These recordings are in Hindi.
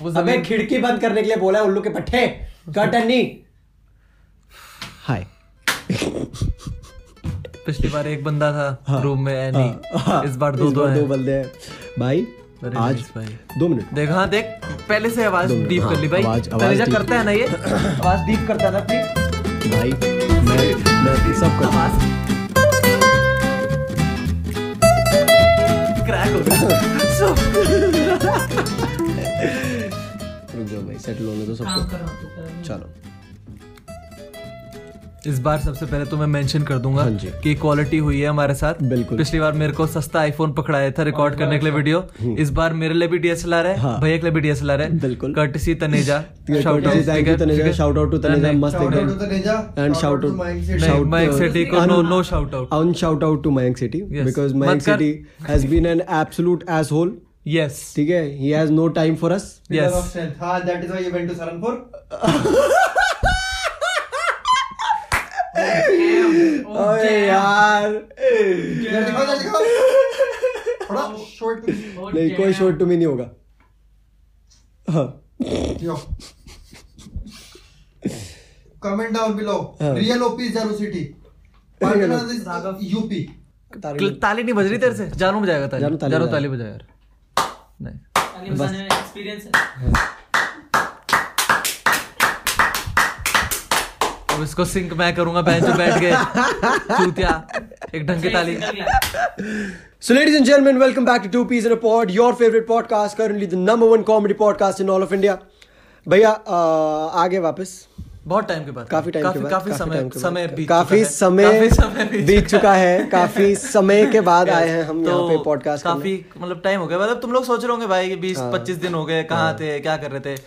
वो अबे खिड़की बंद करने के लिए बोला उल्लू के पट्टे। कर्टन नहीं। हाय पिछली बार एक बंदा था हाँ। रूम में एनी इस बार दो इस दो दो हैं। बंदे हैं। भाई आज भाई। दो मिनट। देख हाँ देख पहले से आवाज़ डीप हाँ, कर ली भाई। आवाज- आवाज़ करता है ना ये? आवाज़ डीप करता है ना अपनी भाई मैं मैं सब कर आवाज़। क्रैक हो गया। सेटल होने दो सबको। चलो। इस बार सबसे पहले तो मैं मेंशन कर दूँगा हाँ कि क्वालिटी हुई है हमारे साथ। बिल्कुल। पिछली बार मेरे को सस्ता आईफोन पकड़ाया था रिकॉर्ड करने के लिए वीडियो इस बार मेरे लिए भी डीएसएलआर है हाँ। भैया के लिए भी डीएसएलआर है। बिल्कुल। Courtesy Taneja shout out to Taneja city because Mayank city has been an absolute asshole yes ठीक है? He has no time for us yes हाँ that is why you went to नहीं कोई शॉर्ट टू मी नहीं होगा। Comment down below real OP जरो सिटी यूपी ताली। नहीं बज रही तेरे से? जानू बजाएगा ताली। जानू ताली बजाएगा ताली बजा यार एक्सपीरियंस है अब इसको सिंक मैं करूँगा बेंच पे बैठ के चूतिया एक ढंग की ताली So, ladies and gentlemen, welcome back to Two Peas in a Pod, your favorite podcast, currently the number one comedy podcast in all of India. भैया अ, आगे वापस बहुत टाइम के बाद। काफ़ी टाइम के बाद काफ़ी काफ़ी समय समय बीत काफ़ी चुका है। समय काफ़ी समय बीत चुका है। काफ़ी समय के बाद आए हैं हम यहाँ तो पे पॉडकास्ट काफ़ी मतलब टाइम हो गया। मतलब तुम लोग सोच रहे होंगे भाई बीस हाँ। पच्चीस दिन हो गए कहाँ थे क्या कर रहे थे?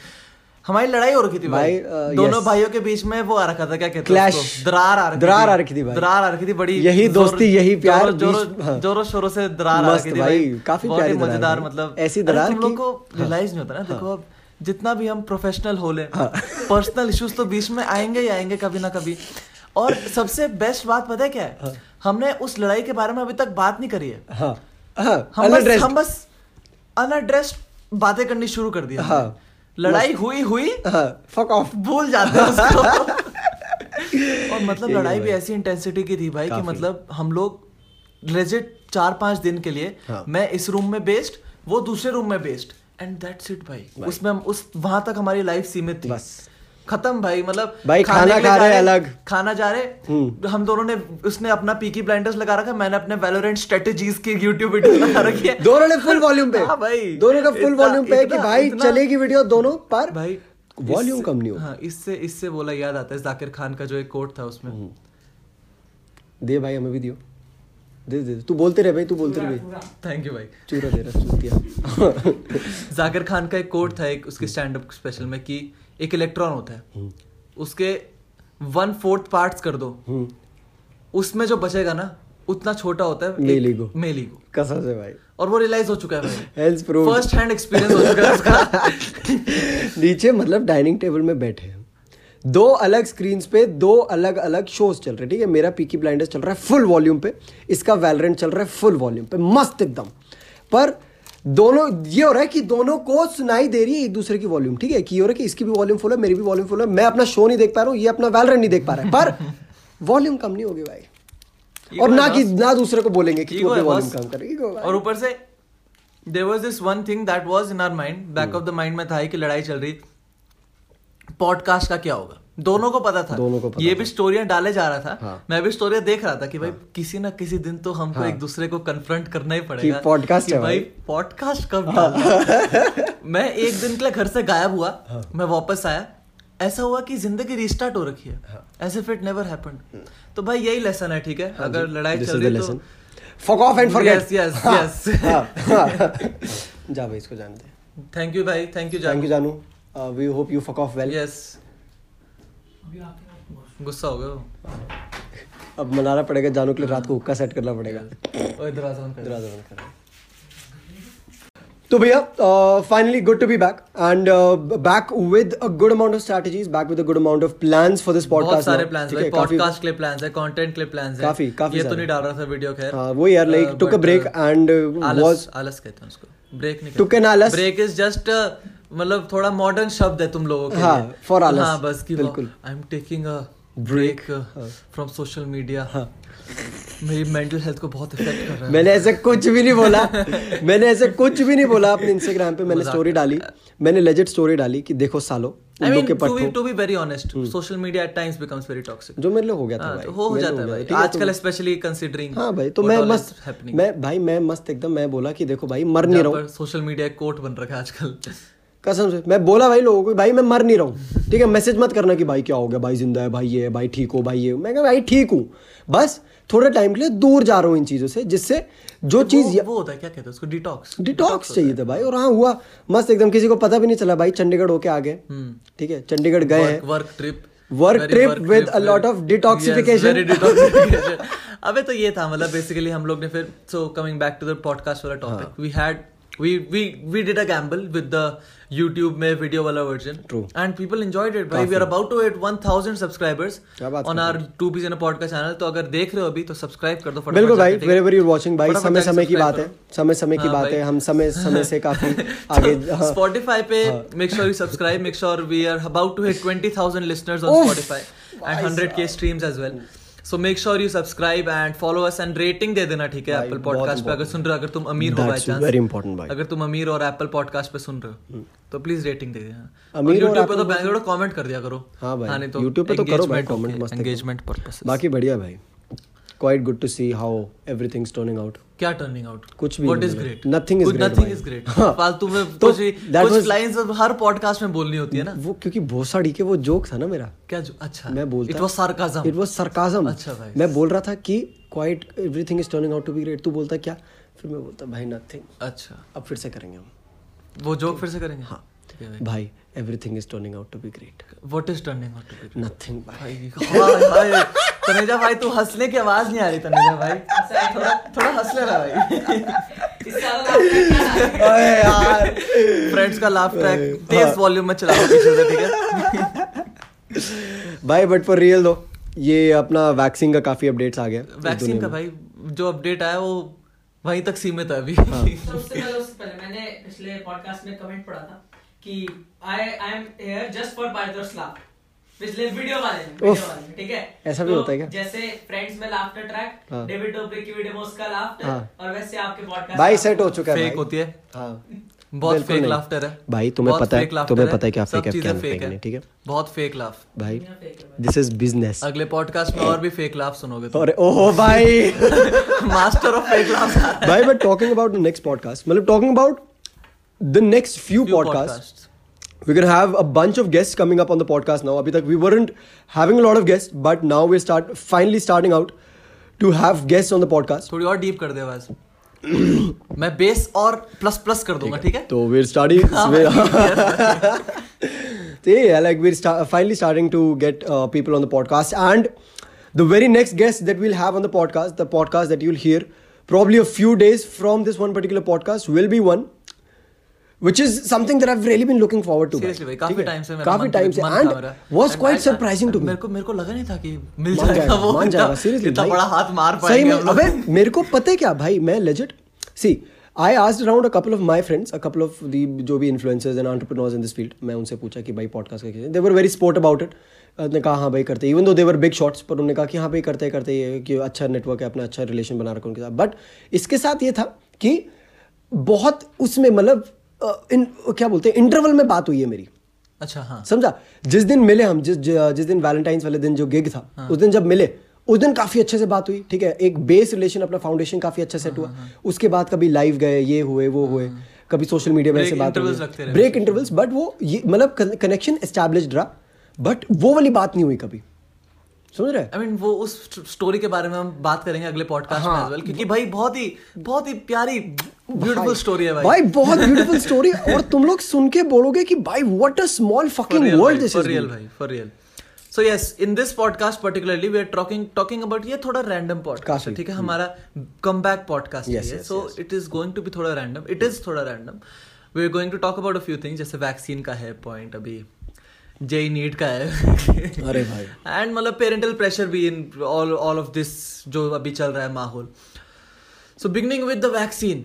हमारी लड़ाई हो रखी थी भाई, भाई, दोनों yes. भाइयों के बीच में वो आ रखा था क्या कहते हैं दरार आ रखी दरार आ रखी थी भाई। दरार आ रखी थी बड़ी यही दोस्ती, यही प्यार जोरों- जोरों हाँ। जोरों शोरों से दरार आ रखी थी भाई, काफ़ी प्यारी मज़ेदार मतलब। ऐसी दरार तुम लोग को हाँ। रियलाइज़ नहीं होता ना देखो अब जितना भी हम प्रोफेशनल हो ले पर्सनल इश्यूज़ तो बीच में आएँगे ही आएँगे कभी ना कभी। और सबसे बेस्ट बात पता है क्या है? हमने उस लड़ाई के बारे में अभी तक बात नहीं करी है। हाँ। हाँ हम बस। हम बस अनएड्रेस्ड बातें करनी शुरू कर दी हमने। हाँ। लड़ाई हुई हुई। हाँ fuck off भूल जाते हैं उसको। और मतलब लड़ाई भी ऐसी इंटेंसिटी की थी भाई कि मतलब हम लोग लेजिट चार पाँच दिन के लिए हाँ। मैं इस रूम में बेस्ड वो दूसरे रूम में बेस्ड एंड दैट्स इट भाई उसमें हम उस वहाँ तक हमारी लाइफ सीमित थी। बस। खत्म भाई मतलब भाई, खाना खा रहे अलग। खाना जा रहे हम्म। हम दोनों ने उसने अपना पीकी ब्लाइंडर्स लगा रखा मैंने अपने वैलोरेंट स्ट्रेटजीज की यूट्यूब वीडियो लगा रखी है। दोनों ने फुल वॉल्यूम पे। हाँ भाई। दोनों का फुल वॉल्यूम पे कि भाई चलेगी वीडियो दोनों पर भाई वॉल्यूम कम नहीं होगा हाँ इससे इससे बोला याद आता है जाकिर खान का जो एक कोट था उसमें। हम्म। दे भाई हमें भी दियो। दे दे। तू बोलते रहे भाई तू बोलते रहे भाई। थैंक यू भाई। चूरा दे रहा चूतिया। जाकिर खान का एक कोट था एक उसके स्टैंड अप स्पेशल में कि एक इलेक्ट्रॉन होता है। उसके वन फोर्थ पार्ट्स कर दो। हम्म, उसमें जो बचेगा ना उतना छोटा होता है Male ego. मेल ईगो कसम से भाई। और वो रियलाइज़ हो चुका है भाई। फ़र्स्ट हैंड एक्सपीरियंस हो चुका है उसका। नीचे मतलब डाइनिंग टेबल में बैठे। हैं दो अलग स्क्रीन्स पे दो अलग अलग शोज़ चल रहे हैं ठीक है? मेरा पीकी ब्लाइंडर्स चल रहा है फुल वॉल्यूम पे इसका वैलरेंट चल रहा है फुल वॉल्यूम पे मस्त एकदम। पर दोनों ये हो रहा है कि दोनों को सुनाई दे रही है एक दूसरे की वॉल्यूम ठीक है? कि ये हो रहा है कि इसकी भी वॉल्यूम फुल है मेरी भी वॉल्यूम फुल है मैं अपना शो नहीं देख पा रहा हूँ ये अपना वैलरेंट नहीं देख पा रहा है। पर वॉल्यूम कम नहीं होगी भाई। और ना कि ना दूसरे को बोलेंगे कि वॉल्यूम. कम करेगी और ऊपर से there was this one thing that was in our mind back of the mind में था कि लड़ाई चल रही। पॉडकास्ट का क्या होगा दोनों को पता था दोनों को पता ये था। भी स्टोरियाँ डाले जा रहा था हाँ। मैं भी स्टोरियाँ देख रहा था कि भाई हाँ। किसी ना किसी दिन तो हमको हाँ। एक दूसरे को कन्फ्रंट करना ही पड़ेगा है भाई। पॉडकास्ट कब डालना मैं एक दिन के लिए घर से गायब हुआ हाँ। मैं वापस आया ऐसा हुआ कि ज़िंदगी रिस्टार्ट हो रखी है हाँ। As if it never happened तो भाई यही लेसन है ठीक है अगर लड़ाई चल रही है तो lesson. Fuck off and forget. Yes, yes, हाँ, yes. हाँ, हाँ. जा भाई इसको जान दे थैंक यू भाई थैंक यू थैंक जानू we hope you fuck off well yes गुस्सा हो गया वो। अब मनाना पड़ेगा जानू के लिए रात को हुक्का सेट करना पड़ेगा। ओए दरवाज़ा बंद कर दरवाज़ा बंद कर तो भैया finally good to be back and back with a good amount of strategies back with a good amount of plans for this बहुत पॉडकास्ट सारे प्लान्स भाई पॉडकास्ट के लिए प्लान्स है कंटेंट के लिए प्लान्स है। काफी- काफ़ी ये तो नहीं डाल रहा था वीडियो खैर। हाँ वो यार like Uh, took a break uh, and आलस वाज आलस कहते हैं उसको। ब्रेक नहीं Took an आलस? ब्रेक इज़ जस्ट मतलब थोड़ा मॉडर्न शब्द है तुम लोगों के हाँ, लिए। आलस, हाँ बस कि बिल्कुल। I am taking a break from social media. मेरी मेंटल हेल्थ को बहुत इफ़ेक्ट कर रहा है। मैंने ऐसे कुछ भी नहीं बोला। मैंने ऐसे कुछ भी नहीं बोला अपने इंस्टाग्राम पे। मैंने स्टोरी डाली। मैंने लेजेट स्टोरी डाली कि देखो सालो उल्लू मीन के to be pattu to be very honest social media at times becomes very जो मेरे लिए हो गया था भाई। तो हो जाता है भाई। ठीक है, आजकल स्पेशली कंसीडरिंग हाँ भाई तो मैं मस्त मैं भाई मैं मस्त एकदम मैं बोला कि देखो भाई मर नहीं रहा हूँ। सोशल मीडिया कोट बन रखा है आजकल। कसम से। मैं बोला भाई लोगों को भाई मैं मर नहीं रहा हूँ। ठीक है मैसेज मत करना कि भाई क्या हो गया? भाई ज़िंदा है भाई ये है भाई ठीक हो भाई ये मैं कहा भाई ठीक हूँ। बस थोड़े टाइम के लिए दूर जा रहा हूँ इन चीज़ों से जिससे जो चीज़ वो, वो होता है क्या कहते हैं उसको? डिटॉक्स डिटॉक्स चाहिए था भाई। और हाँ हुआ। मस्त एकदम किसी को पता भी नहीं चला भाई चंडीगढ़ होके आ गए। ठीक है चंडीगढ़ गए हैं। Work trip Work trip with a lot of detoxification. अबे तो ये था मतलब बेसिकली हम लोग ने फिर so coming back to the podcast वाला। Topic we had we we we did a gamble with the YouTube में video वाला version True. and people enjoyed it भाई we are about to hit 1000 subscribers on our two piece in a podcast channel तो अगर देख रहे हो अभी तो सब्सक्राइब कर दो फटाफट बिल्कुल भाई है? वेरी वेरी वाचिंग भाई समय समय की subscribe बात है। समय समय की हाँ बात है हम समय समय से काफ़ी आगे हाँ। Spotify पे make sure you subscribe make sure we are about to hit 20000 listeners on. Spotify and 100k streams as well so make sure you subscribe and follow us and rating दे देना ठीक है एप्पल पॉडकास्ट पे। अगर सुन रहे हो अगर तुम अमीर हो बाय चांस वेरी इंपॉर्टेंट भाई। अगर तुम अमीर और एप्पल पॉडकास्ट पे सुन रहे हो हम्म। तो प्लीज़ रेटिंग दे देना। अमीर YouTube पे तो बैंगलोर कमेंट कर दिया करो। हाँ भाई हाँ, तो YouTube पे तो करो भाई कमेंट मस्त एंगेजमेंट पर्पस बाकी बढ़िया भाई। Quite good to see how everything's turning out क्या टर्निंग आउट कुछ भी what is. Great Nothing is great nothing is great. फालतू में तो कुछ कुछ was- लाइंस हर पॉडकास्ट में बोलनी होती है ना। वो क्योंकि के वो जोक था ना मेरा। क्या जो अच्छा। मैं बोलता it was sarcasm it was sarcasm अच्छा भाई। मैं बोल रहा था कि quite everything is turning out to be great तू बोलता क्या? फिर मैं बोलता भाई नथिंग अच्छा। अब फिर से करेंगे हम। वो जोक फिर से करेंगे? है। भाई भाई everything is turning out to be great what is turning out to be nothing भाई भाई हाय हाय तनेजा भाई तू हंसने की आवाज़ नहीं आ रही तनेजा भाई। थोड़ा थोड़ा हंस लेना भाई। अरे यार फ्रेंड्स का लाफ ट्रैक तेज वॉल्यूम में चलाओ पीछे से ठीक है? भाई बट फॉर रियल दो ये अपना वैक्सीन का काफ़ी अपडेट्स आ गया वैक्सीन का भाई जो अपडेट आया वो वहीं तक सीमित है अभी। हाँ। तो उससे पहले उससे पहले मैंने पिछले पॉडकास्ट में कमेंट पढ़ा था। कि I I am here just for brothers laugh पिछले वीडियो वाले में वीडियो वाले में ठीक है? ऐसा भी तो होता है क्या? जैसे फ्रेंड्स में लाफ्टर ट्रैक हाँ। डेविड डोब्रिक की वीडियो में उसका लाफ्टर हाँ। और वैसे आपके पॉडकास्ट भाई सेट हो चुका है फेक होती है। हाँ। बहुत फेक नहीं। लाफ्टर है। भाई तुम्हें पता है तुम्हें पता है क्या फेक है क्या फेक नहीं ठीक है? बहुत फेक लाफ भाई दिस इज़ बिज़नेस अगले पॉडकास्ट में और भी फेक लाफ सुनोगे तुम। अरे ओहो भाई। मास्टर ऑफ़ फेक लाफ भाई but talking about the next podcast मतलब talking about the next few podcast we're gonna have a bunch of guests coming up on the podcast now abhi tak we weren't having a lot of guests but now we're start finally starting out to have guests on the podcast थोड़ी और डीप कर दे आवाज मैं बेस और प्लस प्लस कर दूंगा ठीक है so we're starting we're- so yeah like we're sta- finally starting to get uh, people on the podcast and the very next guest that we'll have on the podcast the podcast that you'll hear probably a few days from this one particular podcast will be one Which is something that I've really been looking forward to seriously भाई काफ़ी? टाइम से मेरा काफ़ी टाइम से and was quite surprising to me मेरे को मेरे को लगा नहीं था कि मिल जाएगा वो। मान जाएगा सीरियसली इतना बड़ा हाथ मार सही पाएँगे में अबे मेरे को पता है क्या भाई मैं legit see I asked around a couple of my friends a couple of the जो भी influencers and entrepreneurs in this field मैं उनसे पूछा कि भाई पॉडकास्ट का they were very support about it उन्होंने कहा हाँ भाई करते even though they're big shots पर उन्होंने कहा कि हाँ भाई करते करते ये कि अच्छा नेटवर्क है अपना अच्छा रिलेशन बना रखा उनके साथ। बट इसके साथ ये था कि बहुत उसमें मतलब इन क्या बोलते हैं? इंटरवल में बात हुई है मेरी। अच्छा हाँ। समझा? जिस दिन मिले हम जिस जिस दिन वैलेंटाइंस वाले दिन जो गिग था हाँ। उस दिन जब मिले उस दिन काफ़ी अच्छे से बात हुई ठीक है? एक बेस रिलेशन अपना फाउंडेशन काफ़ी अच्छे सेट हाँ, हुआ। उसके बाद कभी लाइव गए ये हुए वो हुए कभी सोशल मीडिया में ऐसे बात रहे। ब्रेक इंटरवल्स बट वो ये मतलब कनेक्शन एस्टैब्लिश्ड रहा बट वो वाली बात नहीं हुई कभी। समझ रहे आई मीन वो उस स्टोरी के बारे में हम बात करेंगे अगले पॉडकास्ट में हाँ। as well, क्योंकि भाई बहुत ही बहुत ही प्यारी ब्यूटीफुल स्टोरी है भाई भाई बहुत ब्यूटीफुल स्टोरी और तुम लोग सुन के बोलोगे कि भाई what a small fucking world this is real भाई for real so yes in this podcast particularly we are talking talking about ये थोड़ा random podcast है ठीक है हमारा comeback podcast है yes. it is going to be थोड़ा random it is थोड़ा random we are going to talk about a few things जैसे vaccine का है point अभी जेई नीट का है अरे भाई एंड मतलब पेरेंटल प्रेशर भी in all all of this जो अभी चल रहा है माहौल so beginning with the vaccine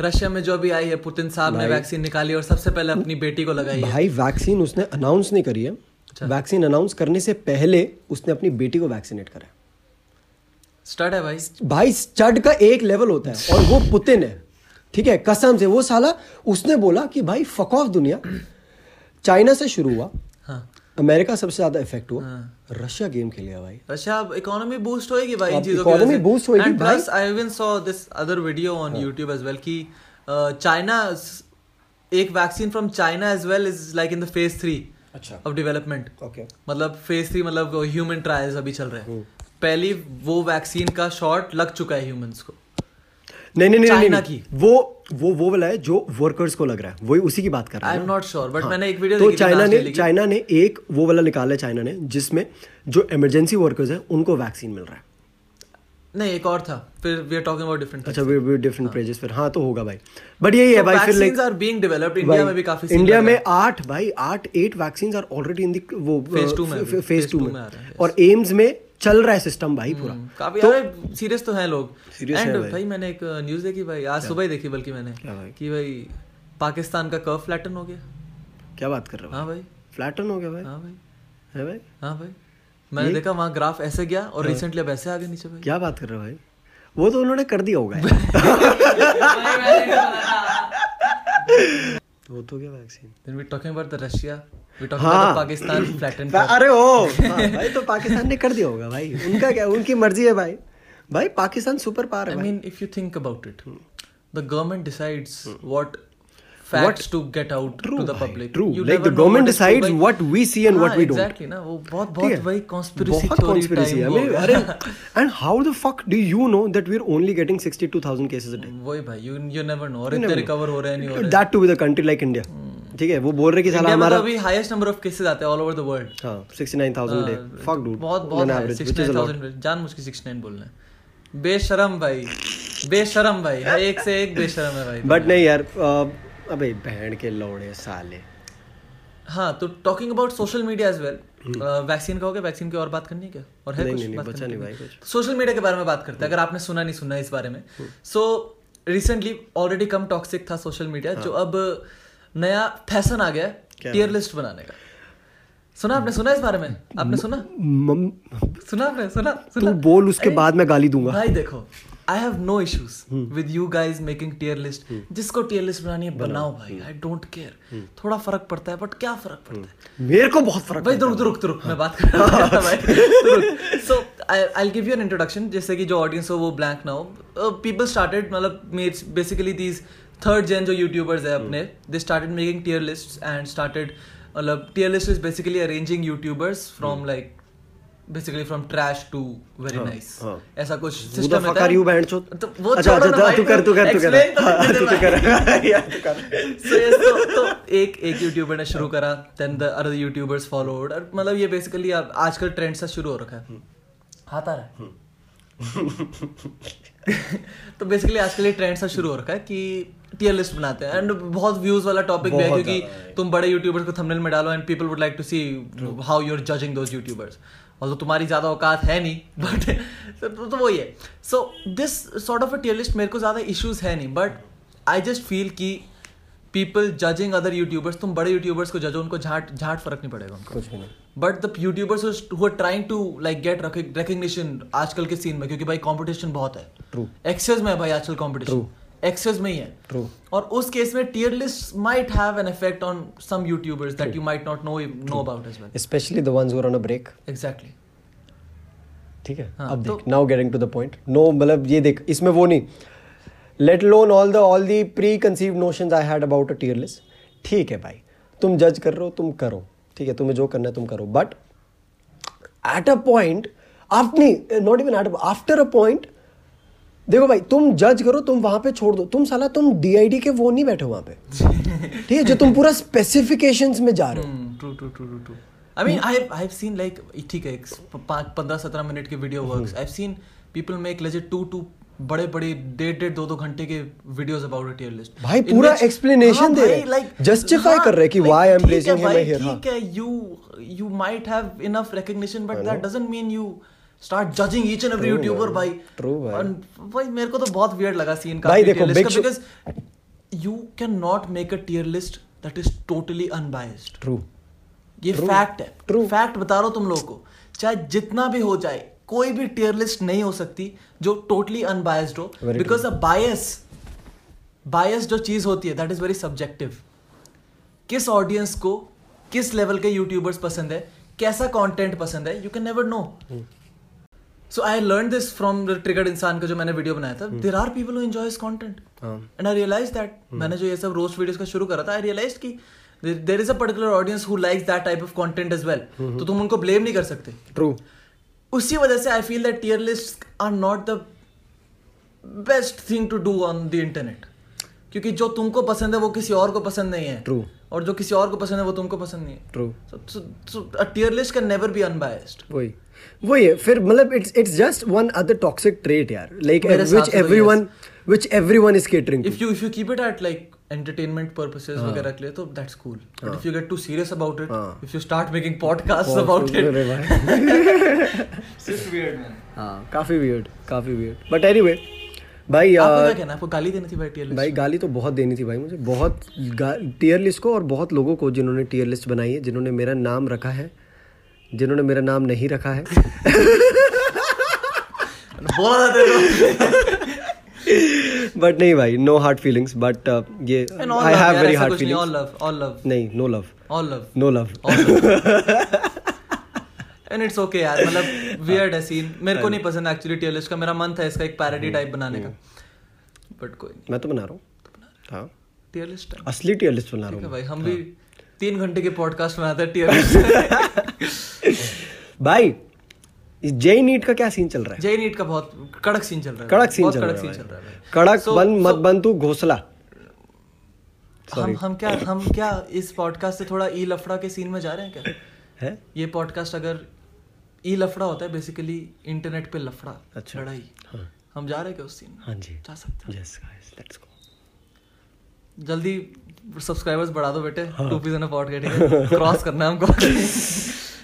Russia में जो अभी आई है पुतिन साहब ने वैक्सीन निकाली और सबसे पहले अपनी बेटी को लगाई भाई वैक्सीन उसने अनाउंस नहीं करी है। अच्छा। वैक्सीन अनाउंस करने से पहले उसने अपनी बेटी को वैक्सीनेट करा। स्टार्ट है भाई। भाई स्टड का एक लेवल होता है और वो पुतिन है। ठीक है कसम से। वो साला उसने बोला कि भाई फक ऑफ़ दुनिया। चाइना से शुरू हुआ। हाँ। अमेरिका सबसे ज़्यादा इफ़ेक्ट हुआ। हाँ। रशिया गेम खेलेगा भाई। रशिया इकोनॉमी बूस्ट होएगी भाई इन चीज़ों की इकोनॉमी बूस्ट होएगी एंड भाई। Plus I even saw this other video on YouTube as well कि चाइना एक vaccine from China as well is like in the phase 3 अच्छा। ऑफ़ डेवलपमेंट ओके मतलब फ़ेज़ थ्री मतलब ह्यूमन ट्रायल्स अभी चल रहे हम्म। हैं पहली वो वैक्सीन का शॉट लग चुका है ह्यूमंस को। नहीं नहीं नहीं नहीं, की। वो वो वो वाला है जो वर्कर्स को लग रहा है। वही उसी की बात कर रहा आई है एम नॉट श्योर बट। मैंने एक वीडियो तो चाइना ने चाइना ने एक वो वाला निकाला है चाइना ने जिसमें जो इमरजेंसी वर्कर्स है उनको वैक्सीन मिल रहा है। नहीं एक और था फिर we are talking about different अच्छा वे वे डिफरेंट पेजेस फिर। हाँ तो होगा भाई। बट यही है भाई फिर like are being developed India में भी काफ़ी इंडिया में रहा है। आठ भाई आठ eight vaccines are already in the वो Phase two में फ़ेज़ phase टू में। और एम्स में चल रहा है सिस्टम भाई पूरा। काफ़ी तो सीरियस तो हैं लोग। एंड है भाई। भाई मैंने एक न्यूज़ देखी भाई आज सुबह ही देखी बल्कि मैंने भाई? कि भाई पाकिस्तान का कर्व फ्लैटन हो गया। क्या बात कर रहे हो हाँ भाई? फ्लैटन हो गया भाई? हाँ भाई। है भाई? हाँ भाई। मैंने देखा वहाँ ग्राफ ऐसे गया और रिसेंटली अब ऐसे आ गया नीचे भाई। क्या बात कर रहे हो भाई? वो तो उन्होंने कर दिया होगा। भाई मैंने बोला था। वो तो क्या vaccine then we talking about the Russia we talking about Pakistan flattened अरे ओ हाँ, भाई तो पाकिस्तान ने कर दिया होगा भाई। उनका क्या उनकी मर्ज़ी है भाई। भाई पाकिस्तान सुपर पावर है I mean if you think about it the government decides what decides what facts to get out True, to the public. true. You Like the government what decides भाई। what we see and what हाँ, we don't. exactly ना वो बहुत बहुत? वही conspiracy बहुत theory conspiracy है time वो। अरे and how the fuck do you know that we are only 62000 cases a day वही भाई you you never know. और इतने रिकवर हो रहे हैं नहीं हो रहे that too with a country like India ठीक है वो बोल रहे कि साला में हमारा अभी हाईएस्ट नंबर ऑफ़ केसेस आते हैं ऑल ओवर द वर्ल्ड हाँ 69000 डे फक डूड बहुत बहुत 69,000 जान मुझके 69 बोलना है बेशरम भाई बेशरम भाई एक से एक बेशरम है भाई बट नहीं यार अबे बहन के लौड़े साले। हाँ तो talking about social media as well vaccine का हो गया वैक्सीन की और बात करनी है क्या? और है नहीं, कुछ नहीं, बात बचा नहीं भाई लिए? सोशल मीडिया के बारे में बात करते हैं अगर आपने सुना नहीं सुना इस बारे में। सो रिसेंटली ऑलरेडी कम टॉक्सिक था सोशल मीडिया जो अब नया फ़ैशन आ गया टियर लिस्ट बनाने का। सुना आपने सुना इस बारे में? आपने सुना? सुना आपने सुना सुना। बोल उसके बाद मैं गाली दूँगा। भाई देखो I have no issues with you guys making tier list जिसको टियर लिस्ट बनानी है बनाओ। भाई। आई डोंट केयर थोड़ा फ़र्क पड़ता है बट क्या फ़र्क पड़ता है? मेरे को बहुत फ़र्क भाई रुक रुक रुक मैं बात कर रहा so I give you an introduction जैसे कि जो ऑडियंस हो वो ब्लैंक ना हो। पीपल स्टार्टेड मतलब बेसिकली दीज थर्ड जेन जो यूट्यूबर्स है अपने they started making tier list and started मतलब tier list is basically arranging YouTubers from like basically from trash to very हाँ, नाइस हाँ। ऐसा कुछ सिस्टम are you, बैंडचोद? तो वो अच्छा, अच्छा, तू कर, तू कर, तू कर। तो हाँ, तू कर। तो, तो एक एक यूट्यूबर ने शुरू करा then the other YouTubers followed और मतलब ये बेसिकली आजकल ट्रेंड सा शुरू हो रखा है। हाथ आ रहा है? तो बेसिकली आजकल ये ट्रेंड सा शुरू हो रखा है कि टियर लिस्ट बनाते हैं। एंड बहुत व्यूज़ वाला टॉपिक भी है क्योंकि तुम बड़े यूट्यूबर्स को थंबनेल में डालो and people would like to see how you are judging those YouTubers और तुम्हारी ज़्यादा औकात है नहीं बट तो, तो, तो वही है so this sort of a tier list मेरे को ज़्यादा इश्यूज़ है नहीं बट आई जस्ट फील कि पीपल जजिंग अदर यूट्यूबर्स तुम बड़े यूट्यूबर्स को जजो उनको झाट झाट फ़र्क नहीं पड़ेगा उनको। कुछ नहीं। But the YouTubers who are trying to like get recognition आजकल के सीन में क्योंकि भाई कंपटीशन बहुत है। True. एक्सेस में है भाई आजकल कंपटीशन एक्सेस में ही है। True. और उस केस में tier list might have an effect on some YouTubers that you might not know know about as well specially the ones who are on a break exactly ठीक है? हाँ, अब तो- देख now getting to the point no मतलब ये देख इसमें वो नहीं। Let alone all the all the preconceived notions I had about a tier list ठीक है भाई। तुम जज कर रहे हो तुम करो। ठीक है तुम्हें जो करना है तुम करो। बट एट अ पॉइंट आप नहीं not even at after a point देखो भाई तुम जज करो तुम वहाँ पे छोड़ दो। तुम साला तुम डीआईडी के वो नहीं बैठे वहाँ पे। ठीक है जो तुम पूरा स्पेसिफिकेशंस में जा रहे हो। True true true true I mean I I have seen like ठीक है पाँच पंद्रह सत्रह मिनट के video works I have seen people make legend to to बड़े बड़े डेढ़ डेढ़ दो दो घंटे के videos about a tier list भाई, पूरा explanation दे रहे हैं। Justify कर रहे हैं कि why I'm placing him here, हाँ। ठीक है you you might have enough recognition but that doesn't mean you start judging each and every YouTuber भाई। True, भाई। और भाई मेरे को तो बहुत वियर्ड लगा सीन का भाई देखो, because you can not make a tier list that is totally unbiased true ये True. फैक्ट है। True. फैक्ट बता रहा हूँ तुम लोगों को। चाहे जितना भी हो जाए कोई भी टियर लिस्ट नहीं हो सकती जो टोटली अनबायस्ड हो। Very because a bias bias जो चीज़ होती है दैट इज़ वेरी सब्जेक्टिव किस ऑडियंस को किस लेवल के यूट्यूबर्स पसंद है कैसा कंटेंट पसंद है you can never know so I learn this from triggered इंसान का जो मैंने वीडियो बनाया था देर आर पीपल एंजॉय हाँ एंड आई रियलाइज़ दैट मैंने जो ये सब रोस्ट वीडियोस का शुरू करा था आई रियलाइज़ कि there is a particular audience who likes that type of content as well तो तुम उनको ब्लेम नहीं कर सकते। ट्रू उसी वजह से I feel that tier list are not the best thing to do on the internet क्योंकि जो तुमको पसंद है वो किसी और को पसंद नहीं है। True. और जो किसी और को पसंद है वो तुमको पसंद नहीं है। True a tier list can never be unbiased वही। वही है फिर मतलब it's it's just one other toxic trait यार. Like which everyone which everyone is catering if you if you keep it at like entertainment purposes वगैरह के लिए तो that's cool. But if you get too serious about it हाँ. if you start making podcasts about it. अरे भाई. It's just weird man. हाँ काफ़ी वियर्ड काफ़ी वियर्ड बट एनीवे भाई आपको क्या कहना आपको गाली देनी थी भाई टियर भाई गाली तो बहुत देनी थी भाई मुझे. बहुत टीयर लिस्ट को और बहुत लोगों को जिन्होंने टीयर लिस्ट बनाई है जिन्होंने मेरा नाम रखा है जिन्होंने मेरा नाम नहीं रखा है। बोला बट नहीं भाई नो हार्ड फीलिंग्स बट ये I have very hard feelings love all love. नहीं no love all love. No love and it's okay यार मतलब weird है सीन मेरे को नहीं पसंद एक्चुअली टियर का मेरा मन था इसका एक पैरोडी टाइप बनाने का। बट कोई मैं तो बना रहा हूँ। हाँ। है। असली टीयर बना ठीक है रहा भाई हम भी तीन घंटे के पॉडकास्ट बनाते हैं टियर भाई जे नीट का क्या सीन चल रहा है? जय नीट का बहुत कड़क सीन चल रहा है कड़क सीन चल रहा है है। कड़क बन मत बन तू घोसला। हम हम क्या हम क्या इस पॉडकास्ट से थोड़ा ई लफड़ा के सीन में जा रहे हैं क्या? है? ये पॉडकास्ट अगर ई लफड़ा होता है बेसिकली इंटरनेट पे लफड़ा अच्छा। लड़ाई। हाँ। हम जा रहे हैं क्या उस सीन में? हाँ जी। जा सकते यस गाइस लेट्स गो हैं जल्दी सब्सक्राइबर्स बढ़ा दो बेटे हाँ। टू पीस पॉड के ठीक क्रॉस करना है हमको।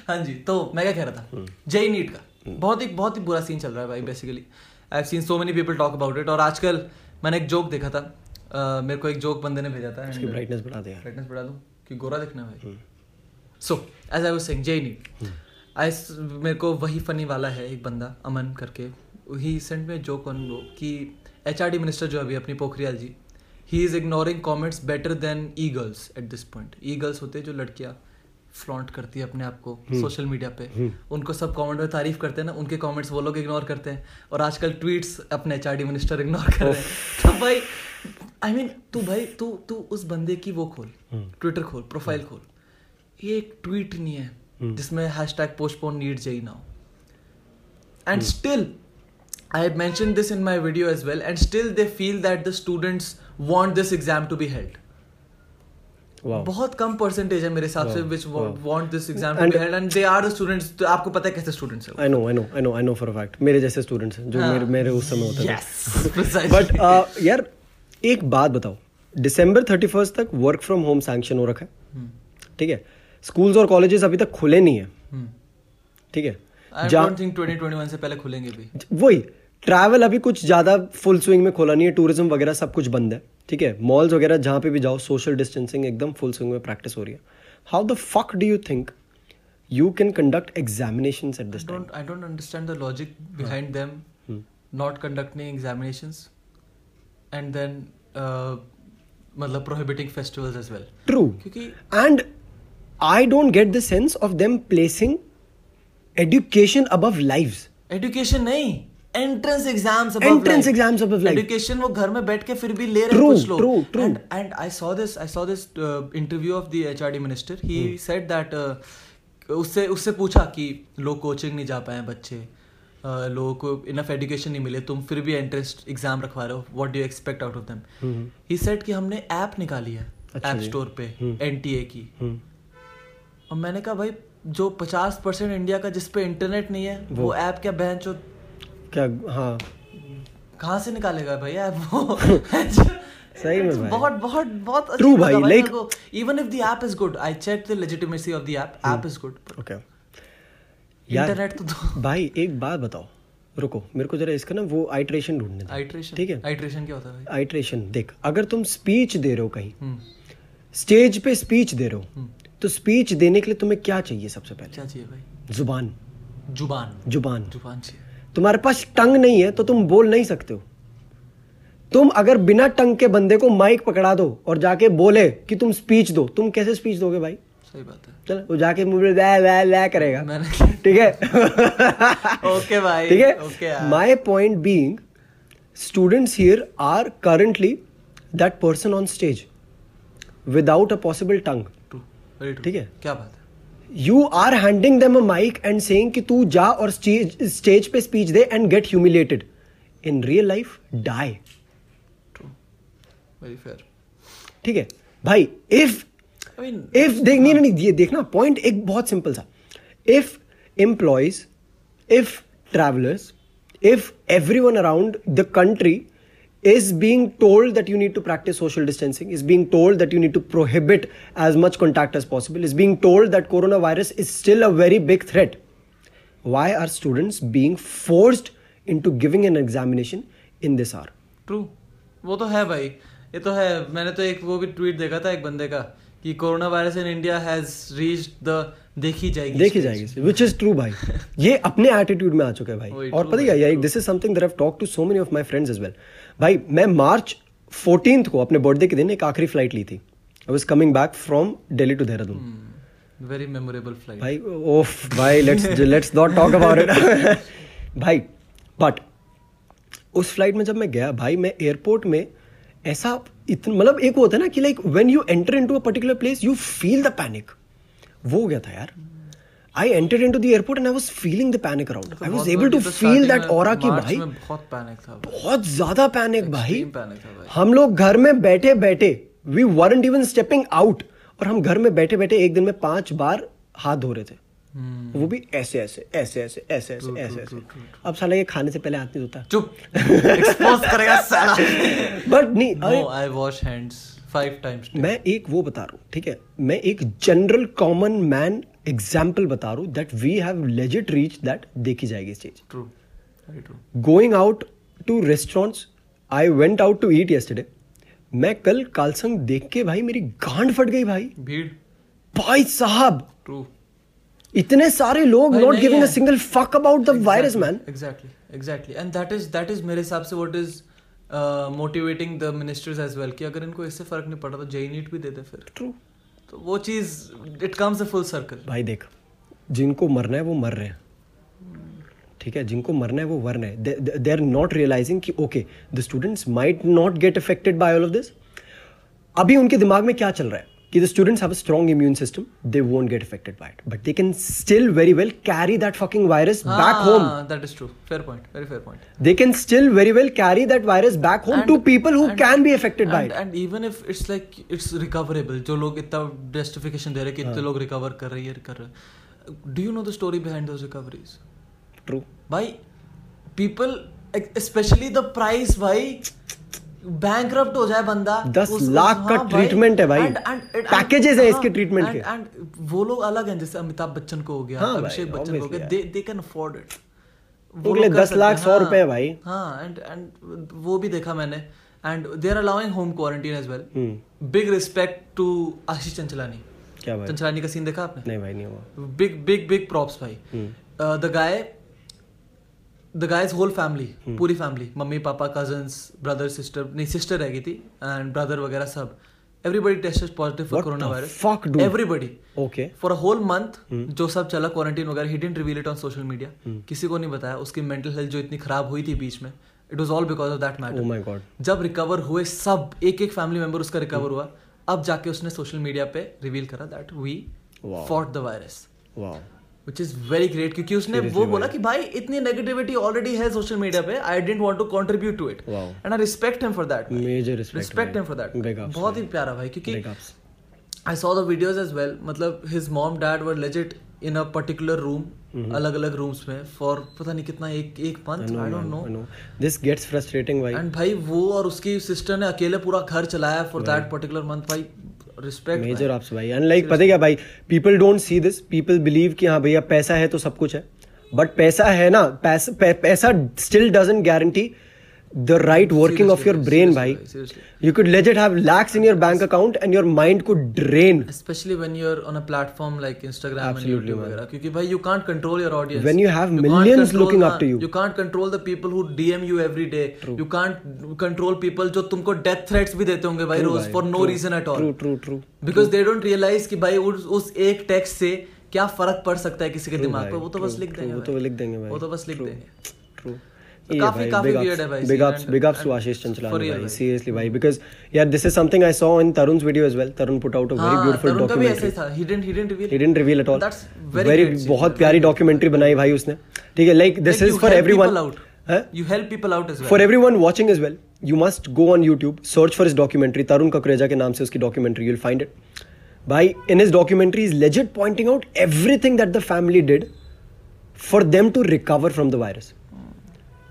हाँ जी तो मैं क्या कह रहा था? हम्म। जय नीट का। बहुत ही बहुत ही बुरा सीन चल रहा है भाई basically I seen so many people talk about it और आजकल मैंने एक जोक देखा था। अ, मेरे को एक जोक बंदे ने भेजा था इसकी ब्राइटनेस बढ़ा दे यार। ब्राइटनेस बढ़ा दूँ कि गोरा दिखना हम्म। भाई so as I was saying JEE NEET I मेरे को वही फनी वाला है एक बंदा अमन करके। ही सेंट में जोक ऑन वो कि एचआरडी मिनिस्टर जो अभी अपनी Pokhriyal ji he is ignoring comments better than e girls at this point e girls होते हैं जो लड़कियाँ फ्लॉन्ट करती है अपने आप को सोशल मीडिया पे। उनको सब कमेंट में तारीफ़ करते हैं ना उनके कमेंट्स वो लोग इग्नोर करते हैं। और आजकल ट्वीट्स अपने एचआरडी मिनिस्टर इग्नोर कर रहे हैं। तो भाई आई मीन तू भाई तू तू उस बंदे की वो खोल ट्विटर खोल प्रोफ़ाइल खोल। ये एक ट्वीट नहीं है जिसमें hashtag postpone need JEE now and still I had mentioned this in my video as well, and still they feel that the students want this exam to be held. बहुत कम परसेंटेज है मेरे हिसाब से which want this exam to be held and they are the students तो आपको पता है कैसे स्टूडेंट्स हैं I know I know I know I know for a fact मेरे जैसे स्टूडेंट्स हैं जो हाँ। मेरे मेरे उस समय होते थे। बट uh, यार एक बात बताओ। दिसंबर 31 तक वर्क फ्रॉम होम सैंक्शन हो रखा है। हम्म। ठीक है? स्कूल्स और कॉलेजेस अभी तक खुले नहीं है। हम्म। ठीक है? आई डोंट थिंक 2021 से पहले खुलेंगे भी। वही ट्रैवल अभी कुछ ज़्यादा फुल स्विंग में खोला नहीं है टूरिज़्म वगैरह सब कुछ बंद है ठीक है? मॉल्स वगैरह जहाँ पे भी जाओ सोशल डिस्टेंसिंग एकदम फुल स्विंग में प्रैक्टिस हो रही है। How the fuck do you think you can conduct examination at I this time don't I don't understand the logic behind them Hmm. not conducting examinations and then uh, मतलब prohibiting festivals as well. True क्योंकि and I don't get the sense of them placing education above lives education नहीं। Entrance exams Entrance exams above life. एजुकेशन वो घर में बैठ के फिर भी ले रहे हैं कुछ लोग. true, true. And I saw this I saw this interview of the HRD minister he Hmm. Said that uh, उससे उससे पूछा कि लोग कोचिंग नहीं जा पाए बच्चे. Uh, लोगों को इनफ एजुकेशन नहीं मिले. तुम फिर भी एंट्रेंस एग्ज़ाम रखवा रहे हो. What do expect out of them he said कि हमने ऐप निकाली है. Hmm. अच्छा ऐप स्टोर पे हम्म. एनटीए की. और मैंने कहा भाई जो 50 परसेंट इंडिया का जिसपे इंटरनेट नहीं है वो, ऐप क्या बहन चो क्या हाँ। कहाँ से निकालेगा भाई ऐप वो? सही में भाई। बहुत बहुत बहुत True भाई, like- even if the app is good I check the legitimacy of the app app is good okay internet तो भाई एक बात बताओ। रुको मेरे को जरा इसका ना वो आइट्रेशन ढूँढने दो। आइट्रेशन ठीक है? आइट्रेशन क्या होता है भाई? आइट्रेशन देख अगर तुम स्पीच दे रहे हो कहीं स्टेज पे स्पीच दे रहे हो तो स्पीच देने के लिए तुम्हें क्या चाहिए सबसे पहले? क्या चाहिए भाई? ज़ुबान। ज़ुबान। ज़ुबान। ज़ुबान चाहिए। तुम्हारे पास टंग नहीं है तो तुम बोल नहीं सकते हो। तुम अगर बिना टंग के बंदे को माइक पकड़ा दो और जाके बोले कि तुम स्पीच दो तुम कैसे स्पीच दोगे भाई? सही बात है। चल वो जाके मुँह में लै लै लै करेगा। ठीक है? ओके भाई ठीक है? My point being students here are currently that person on stage without a possible tongue ठीक है। क्या बात है? You are handing them a mic and saying कि तू जा और स्टेज पे speech they and get humiliated in real life die very fair ठीक है? भाई इफ़ इफ़ देख नहीं नहीं ये देखना पॉइंट एक बहुत सिंपल सा. If employees if travellers if everyone around the country is being told that you need to practice social distancing is being told that you need to prohibit as much contact as possible is being told that coronavirus is still a very big threat why are students being forced into giving an examination in this hour true वो तो है भाई ये तो है मैंने तो एक वो भी ट्वीट देखा था एक बंदे का कि corona virus in India has reached the देखी जाएगी देखी जाएगी विच इज़ ट्रू भाई। ये अपने एटीट्यूड में आ चुका है भाई। और पता है this is something that I talk to so many of my friends as well भाई मैं मार्च 14th को अपने बर्थडे के दिन एक आखिरी फ़्लाइट ली थी। I was coming back from Delhi to Dehradun very memorable flight भाई ओफ भाई let's let's not talk about it भाई बट उस फ़्लाइट में जब मैं गया भाई मैं एयरपोर्ट में ऐसा इतना मतलब एक वो होता है ना कि like when you enter into a particular place you feel the panic वो हो गया था यार। I entered into the airport and I was feeling the panic around I was able to feel that aura कि भाई तो बहुत पैनिक था बहुत ज़्यादा पैनिक भाई। भाई। हम लोग घर में बैठे बैठे we weren't even stepping out और हम घर में बैठे बैठे एक दिन में पाँच बार हाथ धो रहे थे। हम्म। वो भी ऐसे ऐसे ऐसे ऐसे ऐसे ऐसे ऐसे ऐसे। अब साला ये खाने से पहले हाथ नहीं धोता। चुप। एक्सपोज करेगा साला। बट नहीं I wash hands five times मैं एक वो बता रहा हूँ ठीक है? मैं एक जनरल कॉमन मैन एग्ज़ाम्पल बता रहा हूँ that we have legit reach that देखी जाएगी very true going out to restaurants I went out to eat yesterday. मैं कल कालसंग देख के भाई मेरी गांड फट गई भाई। भीड़। भाई साहब! ट्रू इतने सारे लोग not giving a single fuck about the virus man exactly exactly and that is that is मेरे हिसाब से what is motivating the ministers as well कि अगर इनको इससे फ़र्क नहीं पड़ा तो जेई नीट भी दे दे फिर। ट्रू तो वो चीज़ it comes a full circle भाई देख जिनको मरना है वो मर रहे हैं। ठीक है जिनको मरना है वो मर रहे हैं दे आर नॉट रियलाइजिंग कि okay the students might not get affected by all of this अभी उनके दिमाग में क्या चल रहा है? कि the students have a strong immune system they won't get affected by it but they can still very well carry that fucking virus back home that is true fair point very fair point they can still very well carry that virus back home to people who can be affected by it and even if it's like it's recoverable जो लोग इतना जस्टिफिकेशन दे रहे कि इतने लोग रिकवर कर रहे हैं कर रहे do you know the story behind those recoveries true भाई पीपल स्पेशली द प्राइस भाई bankrupt हो जाए बंदा दस लाख का हाँ भाई, treatment है भाई। and- हैं हाँ, इसके and- के। and वो लोग अलग हैं जैसे अमिताभ बच्चन को हो गया हाँ अभिषेक बच्चन को हो गया they they can afford it उनके लिए 10 लाख, 100 रुपए है भाई। हाँ एंड एंड वो भी देखा मैंने and they are allowing home quarantine as well hmm. Big respect to Ashish Chanchlani. क्या भाई चंचलानी का सीन देखा आपने? नहीं भाई नहीं हुआ। बिग बिग बिग प्रॉप्स भाई। The guy the guys whole family पूरी family mummy papa cousins brother sister नहीं सिस्टर रह गई थी एंड ब्रदर वगैरह सब। Everybody tested positive for corona virus fuck, dude? Everybody okay. For a whole month जो सब चला क्वारंटीन वगैरह he didn't reveal it on social media किसी को नहीं बताया उसकी मेंटल हेल्थ जो इतनी खराब हुई थी बीच में it was all because of that oh matter my god. जब रिकवर हुए सब एक एक फैमिली मेंबर उसका रिकवर हुआ अब जाके उसने सोशल मीडिया पे रिवील करा that we. Fought the virus wow. Which is very great क्योंकि उसने वो बोला कि भाई इतनी नेगेटिविटी ऑलरेडी है सोशल मीडिया पे I don't want to contribute to it Wow. And I respect him for that Major respect, respect. Him for that बहुत ही प्यारा भाई क्योंकि I saw the videos as well मतलब his mom dad were legit in a particular room. अलग अलग रूम्स में फॉर पता नहीं कितना एक एक I month know, I don't know. This gets frustrating भाई। एंड भाई वो और उसकी सिस्टर ने अकेले पूरा घर चलाया फॉर दैट पर्टिकुलर मंथ भाई। रिस्पेक्ट मेजर आपसे भाई अनलाइक लाइक पता है क्या भाई people don't see this people believe कि हाँ भैया पैसा है तो सब कुछ है. बट पैसा है ना पैसा पैसा still doesn't guarantee the right working of your brain भाई seriously. You could legit have lakhs in your bank account and your mind could drain especially when you're on a platform like Instagram Absolutely, and YouTube वगैरह क्योंकि you can't control your audience When you have can't millions looking the- up to you. you can't control the people who DM you every day true. you can't control people जो तुमको death threats भी देते होंगे भाई रोज for no true. reason at all true true true because true. they don't realize कि भाई उस उस एक टेक्स्ट से क्या फ़र्क पड़ सकता है किसी के दिमाग पे वो तो बस लिख देंगे वो तो लिख देंगे वो तो बस लिख देंगे ट्रू काफी- काफ़ी weird है भाई big scene ups and- big ups and- to Ashish Chanchlani for real भाई. भाई। भाई बिकॉज़ यार this is something I saw in Tarun's video as well Tarun put out a very हाँ, ब्यूटीफुल का भी ऐसा था. He didn't he didn't reveal he didn't reveal at all. That's very very बहुत प्यारी great डॉक्यूमेंट्री बनाई भाई उसने. ठीक है Like, is you for help everyone people out. you help people out as well. For everyone watching as well you must go on YouTube search for this documentary Tarun Kakreja के नाम से उसकी documentary you will find it भाई in his documentary is legit pointing out everything that the family did for them to recover from the virus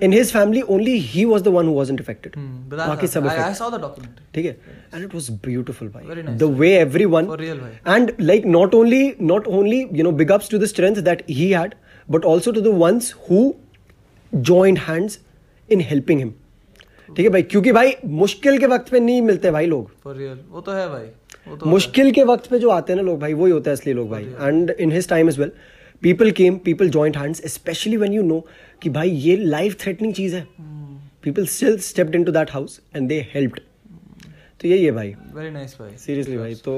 in his family only he was the one who wasn't affected Hmm, but I, बाकी सब I, I saw the documentary ठीक है and it was beautiful भाई Very nice. the way everyone For real, भाई. and like not only not only you know big ups to the strength that he had but also to the ones who joined hands in helping him ठीक है भाई क्योंकि भाई मुश्किल के वक्त पे नहीं मिलते भाई लोग for real वो तो है भाई वो तो मुश्किल है. के वक्त पे जो आते हैं ना लोग भाई वही होता है असली लोग भाई and in his time as well people came people joint hands specially when you know कि भाई ये लाइफ थ्रेटनिंग चीज़ है। People still stepped into that house and they helped तो यही है भाई। Very nice भाई। सीरियसली भाई तो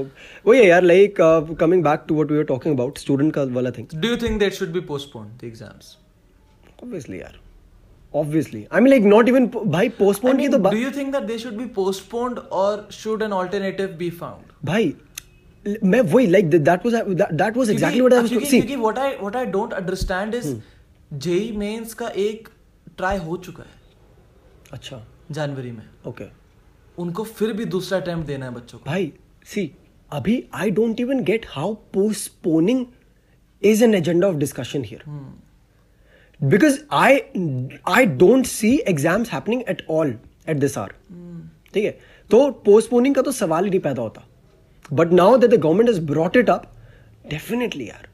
वही है यार like coming back to what we were talking about student का वाला thing do you think that should be postponed the exams? Obviously यार। Obviously I mean like not even भाई I पोस्टपोन की mean, तो बात do you think that they should be postponed or should an alternative be found? भाई मैं वही like that was that was exactly what I was क्योंकि सी क्योंकि what I what I don't understand is JEE Mains का एक ट्राई हो चुका है। अच्छा। जनवरी में। Okay okay. उनको फिर भी दूसरा अटेम्प्ट देना है बच्चों को। भाई सी अभी I don't even get how postponing is an agenda of discussion here because I I don't see exams happening at all at this are ठीक है? तो पोस्टपोनिंग का तो सवाल ही नहीं पैदा होता। But now that the government is brought it up definitely यार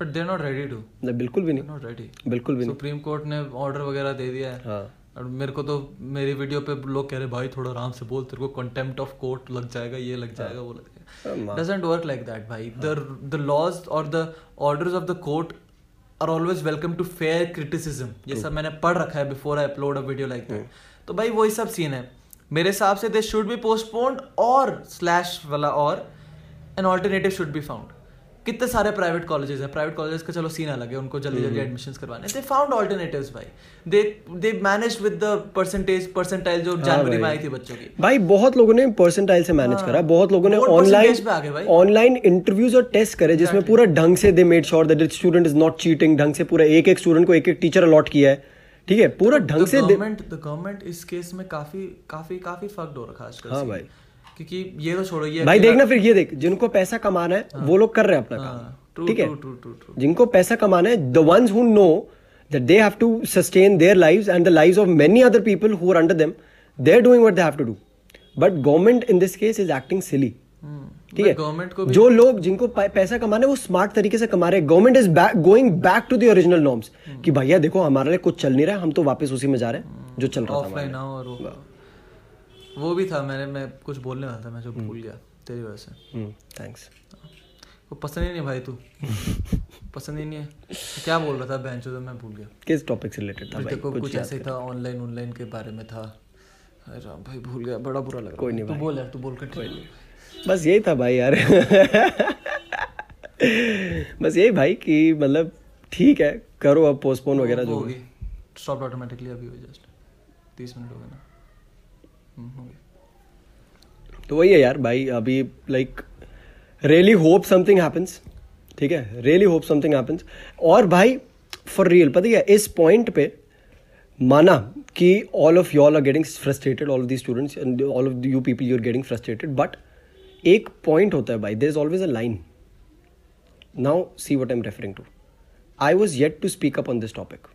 but they not ready to बिल्कुल भी नहीं नॉट रेडी बिल्कुल भी नहीं सुप्रीम कोर्ट ने ऑर्डर वगैरह दे दिया है। हाँ। और मेरे को तो मेरी वीडियो पे लोग कह रहे भाई थोड़ा आराम से बोल तेरे को कंटेम्प्ट ऑफ़ कोर्ट लग जाएगा ये लग जाएगा वो लग जाएगा. डजंट वर्क लाइक दैट भाई। द द लॉज और the orders of the court are always welcome to fair criticism ये सब मैंने पढ़ रखा है before I upload a video like that तो भाई वही सब सीन है। मेरे हिसाब से दे शुड बी पोस्टपोन्ड और स्लैश वाला और an alternative should be found कितने सारे प्राइवेट कॉलेजेस हैं? प्राइवेट कॉलेजेस का चलो सीन अलग है उनको जल्दी जल्दी एडमिशन करवाने। दे फाउंड ऑल्टरनेटिव्स भाई। They they manage with the percentage percentile जो जनवरी में आई थी बच्चों की। भाई बहुत लोगों ने परसेंटाइल से मैनेज करा। बहुत लोगों ने ऑनलाइन। ऑनलाइन इंटरव्यूज़ और टेस्ट करे जिसमें पूरा ढंग से they made sure that student is not cheating ढंग से पूरा एक एक स्टूडेंट को एक एक टीचर अलॉट किया है। ठीक है पूरा ढंग से गवर्नमेंट द गवर्नमेंट इस केस में काफ़ी काफ़ी काफ़ी फक्ड हो रखा है आजकल हाँ भाई। क्योंकि ये तो छोड़ो ये भाई देखना फिर ये देख जिनको पैसा कमाना है वो लोग कर रहे हैं अपना हाँ, काम। ठीक है. जिनको पैसा कमाना है the ones who know that they have to sustain their lives and the lives of many other people who are under them they are doing what they have to do but government in this case is acting silly ठीक है? गवर्नमेंट को जो लोग जिनको पैसा कमाना है वो स्मार्ट तरीके से कमा रहे हैं। Government is going back to the original norms. कि भैया देखो हमारे लिए कुछ चल नहीं रहा है हम तो वापस उसी में जा रहे हैं जो चल रहा था ऑफलाइन और वो वो भी था मैंने मैं कुछ बोलने वाला था मैं जो भूल गया तेरी वजह से। थैंक्स वो पसंद ही नहीं भाई तू। पसंद ही नहीं है। क्या बोल रहा था बेंच तो मैं भूल गया। किस टॉपिक से रिलेटेड था भाई? कुछ कुछ ऐसे ही था ऑनलाइन ऑनलाइन के बारे में था। अरे राम भाई भूल गया बड़ा बुरा लग कोई नहीं तू बोल यार तू बोल कर बस यही था भाई यार। बस यही भाई कि मतलब ठीक है करो अब पोस्टपोन वगैरह जो होगी स्टॉप ऑटोमेटिकली अभी हुई जस्ट तीस मिनट हो गए ना। हम्म, हो तो वही है यार भाई अभी like really hope something happens ठीक है रियली होप समथिंग हैपेंस और भाई फॉर रियल पता है इस पॉइंट पे माना कि all of you all are getting frustrated all of the students and all of you people you are getting frustrated but एक पॉइंट होता है भाई there is always a line now see what I am referring to I was yet to speak up on this topic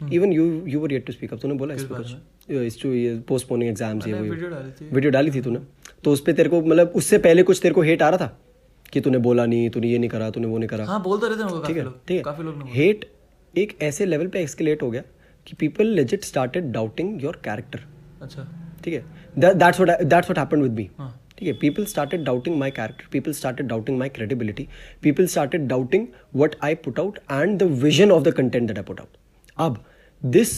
even you you were yet to speak up तूने बोला इस पे कुछ? इस टू ये पोस्टपोनिंग एग्ज़ाम्स ये वीडियो डाली थी। तूने? तो उस पे तेरे को मतलब उससे पहले कुछ तेरे को हेट आ रहा था? कि तूने बोला नहीं तूने ये नहीं करा तूने वो नहीं करा? हाँ बोल तो रहे थे उनको ठीक है ठीक काफ़ी लोग ने है हेट एक ऐसे लेवल पे एक्सकेलेट हो गया कि people legit started doubting your character अच्छा। ठीक है? That's what that's what happened with me हाँ। ठीक है people started doubting my character people started doubting my credibility people started doubting what I put out and the vision of the content that I put out अब this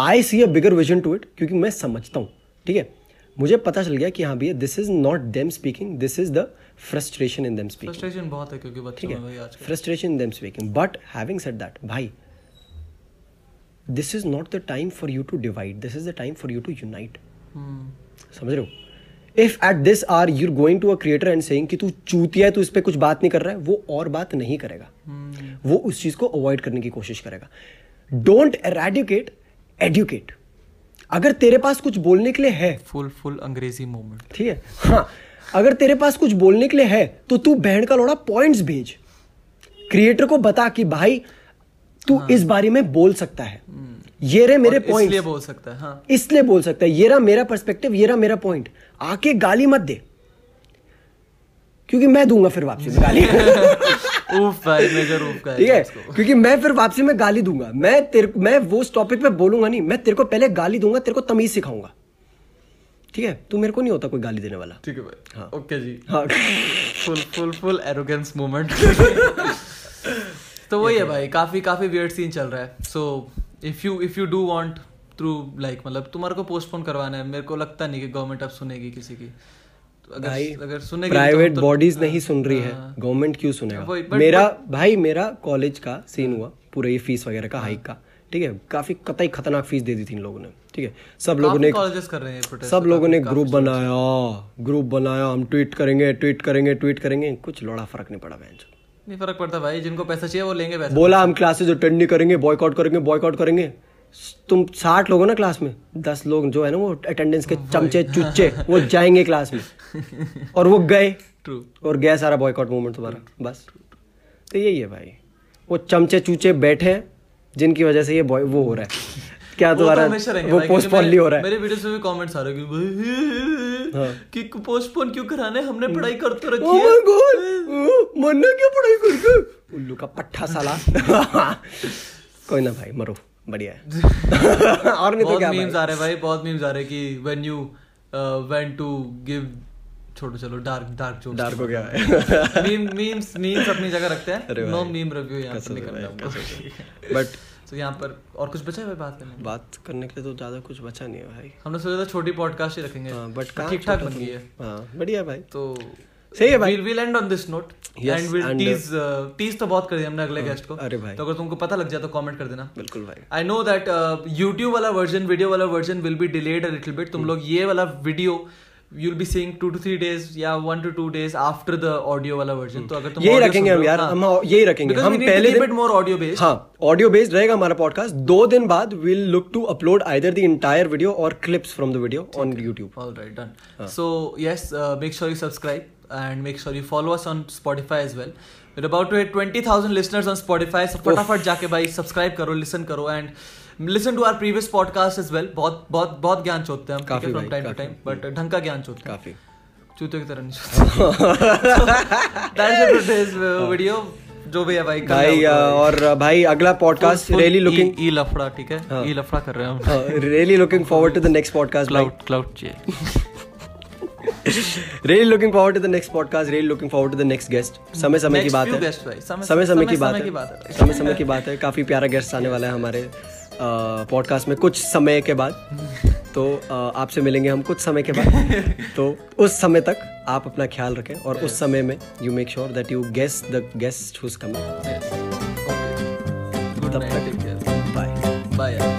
I see a bigger vision to it क्योंकि मैं समझता हूँ ठीक है? मुझे पता चल गया कि हाँ भैया this is not them speaking this is the frustration in them speaking frustration बहुत है क्योंकि बच्चों ठीक में भाई है आजकल frustration them speaking but having said that भाई this is not the time for you to divide this is the time for you to unite समझ रहे हो? If at this are you're going to a creator and saying कि तू चूतिया है तू इस पर कुछ बात नहीं कर रहा है वो और बात नहीं करेगा। हम्म, वो उस चीज़ को अवॉइड करने की कोशिश करेगा। डोंट एरेडिकेट एडुकेट अगर तेरे पास कुछ बोलने के लिए है फुल फुल अंग्रेज़ी मूवमेंट ठीक है? हाँ अगर तेरे पास कुछ बोलने के लिए है तो तू बहन का लोड़ा पॉइंट्स भेज। क्रिएटर को बता कि भाई तू हाँ. इस बारे में बोल सकता है। ये रे मेरे पॉइंट इसलिए बोल सकता है हाँ। इसलिए बोल सकता है ये रहा मेरा पर्सपेक्टिव ये रहा मेरा पॉइंट आके गाली मत दे। क्योंकि मैं दूँगा फिर वापसी में गाली। उफ भाई मेजर उफ का ठीक है? क्योंकि मैं फिर वापसी में गाली दूँगा। मैं तेरे मैं वो उस टॉपिक पे बोलूँगा नहीं। मैं तेरे को पहले गाली दूँगा तेरे को तमीज सिखाऊँगा। ठीक है? तू मेरे को नहीं होता कोई गाली देने वाला। ठीक है भाई। ओके जी। हाँ। Full full full arrogance moment तो वही है भाई काफ़ी काफ़ी वियर्ड सीन चल रहा है। So if you if you do want through like मतलब तुम्हारे को पोस्टपोन करवाना है मेरे को लगता नहीं कि गवर्नमेंट अब सुनेगी किसी की। तो अगर भाई अगर सुनेगी प्राइवेट तो, बॉडीज नहीं सुन रही है। हाँ। गवर्नमेंट क्यों सुनेगा? वही, but- मेरा भाई मेरा कॉलेज का सीन हुआ पूरे ये फ़ीस वगैरह का हाइक का ठीक है? काफ़ी कतई खतरनाक फ़ीस दे दी थी इन लोगों ने ठीक है? सब लोगों ने कर रहे हैं सब लोगों ने ग्रुप बनाया ग्रुप बनाया हम ट्वीट करेंगे ट्वीट करेंगे ट्वीट करेंगे कुछ लोड़ा फ़र्क नहीं पड़ा बहन नहीं फ़र्क पड़ता भाई जिनको पैसा चाहिए वो लेंगे पैसा। बोला हम क्लासेस अटेंड नहीं करेंगे बॉयकआउट करेंगे बॉयकआउट करेंगे। तुम साठ लोग हो ना क्लास में? दस लोग जो है ना वो अटेंडेंस के चमचे चुच्चे वो जाएँगे क्लास में। और वो गए। ट्रू और गया सारा बॉयकॉट मूवमेंट तुम्हारा। बस। तो यही है भाई। वो चमचे चूचे बैठे हैं जिनकी वजह से ये वो हो रहा है। क्या तो तुम्हारा वो पोस्टपोन मेरे- नहीं हो रहा है। मेरे वीडियोस में भी कमेंट्स आ रहे हैं कि हाँ। कि पोस्टपोन क्यों कराने? हमने पढ़ाई कर तो रखी Oh है। My God! ओ, मरना क्या पढ़ाई करके उल्लू का पट्ठा साला। कोई ना भाई मरो। बढ़िया है। और नहीं तो क्या मीम्स आ रहे भाई बहुत मीम्स आ रहे कि when you went to give छोड़ो चलो डार्क डार्क जोक्स डार्क हो गया। है मीम मीम्स मीम्स अपनी जगह रखते हैं। नो मीम रिव्यू यहाँ पर है नहीं करना बट तो यहाँ पर और कुछ बचा है भाई बात करने के लिए? बात करने के लिए तो ज़्यादा कुछ बचा नहीं है भाई। हमने सोचा था छोटी पॉडकास्ट ही रखेंगे। हाँ बट ठीक ठाक बन गई है। हाँ बढ़िया भाई। तो सही है भाई। we'll, we'll end on this note Yes, and we'll tease uh, tease तो बहुत कर दिया हमने अगले गेस्ट को। अरे भाई। तो अगर तुमको पता लग जाए तो कमेंट कर देना। बिल्कुल भाई। आई नो दैट यूट्यूब वाला वर्जन वीडियो वाला version will be delayed a little bit तुम लोग ये वाला video you be seeing 2 to 3 days या 1 to 2 days after the audio वाला वर्जन तो अगर यही रखेंगे हम यार हम यही रखेंगे। हम पहले बिट मोर ऑडियो बेस्ड हाँ ऑडियो बेस्ड रहेगा हमारा पॉडकास्ट दो दिन बाद will look to upload either the entire video और clips from the video on YouTube alright done so yes make sure you subscribe and make sure you follow us on Spotify as well about to hit 20000 listeners on Spotify फटाफट जाके भाई सब्सक्राइब करो लिसन करो and listen to our previous podcast as well. बहुत बहुत बहुत ज्ञान चोदते हैं हम काफ़ी from time to time but ढंग का ज्ञान चोदते हैं। काफ़ी। चूते की तरह नहीं वीडियो जो भी है भाई भाई और भाई अगला पॉडकास्ट रियली लुकिंग ई- लफड़ा ठीक है? ई लफड़ा कर रहे हैं हम। Really looking forward to the next podcast cloud cloud चाहिए really looking forward to the next podcast really looking forward to the next guest समय समय की बात है। समय- समय की है। बात है। समय समय की बात है। काफ़ी प्यारा गेस्ट आने वाला है हमारे। पॉडकास्ट में कुछ समय के बाद तो आपसे मिलेंगे हम कुछ समय के बाद तो उस समय तक आप अपना ख्याल रखें और उस समय में you make sure that you guess the guest who's coming तब तक. बाय. यार.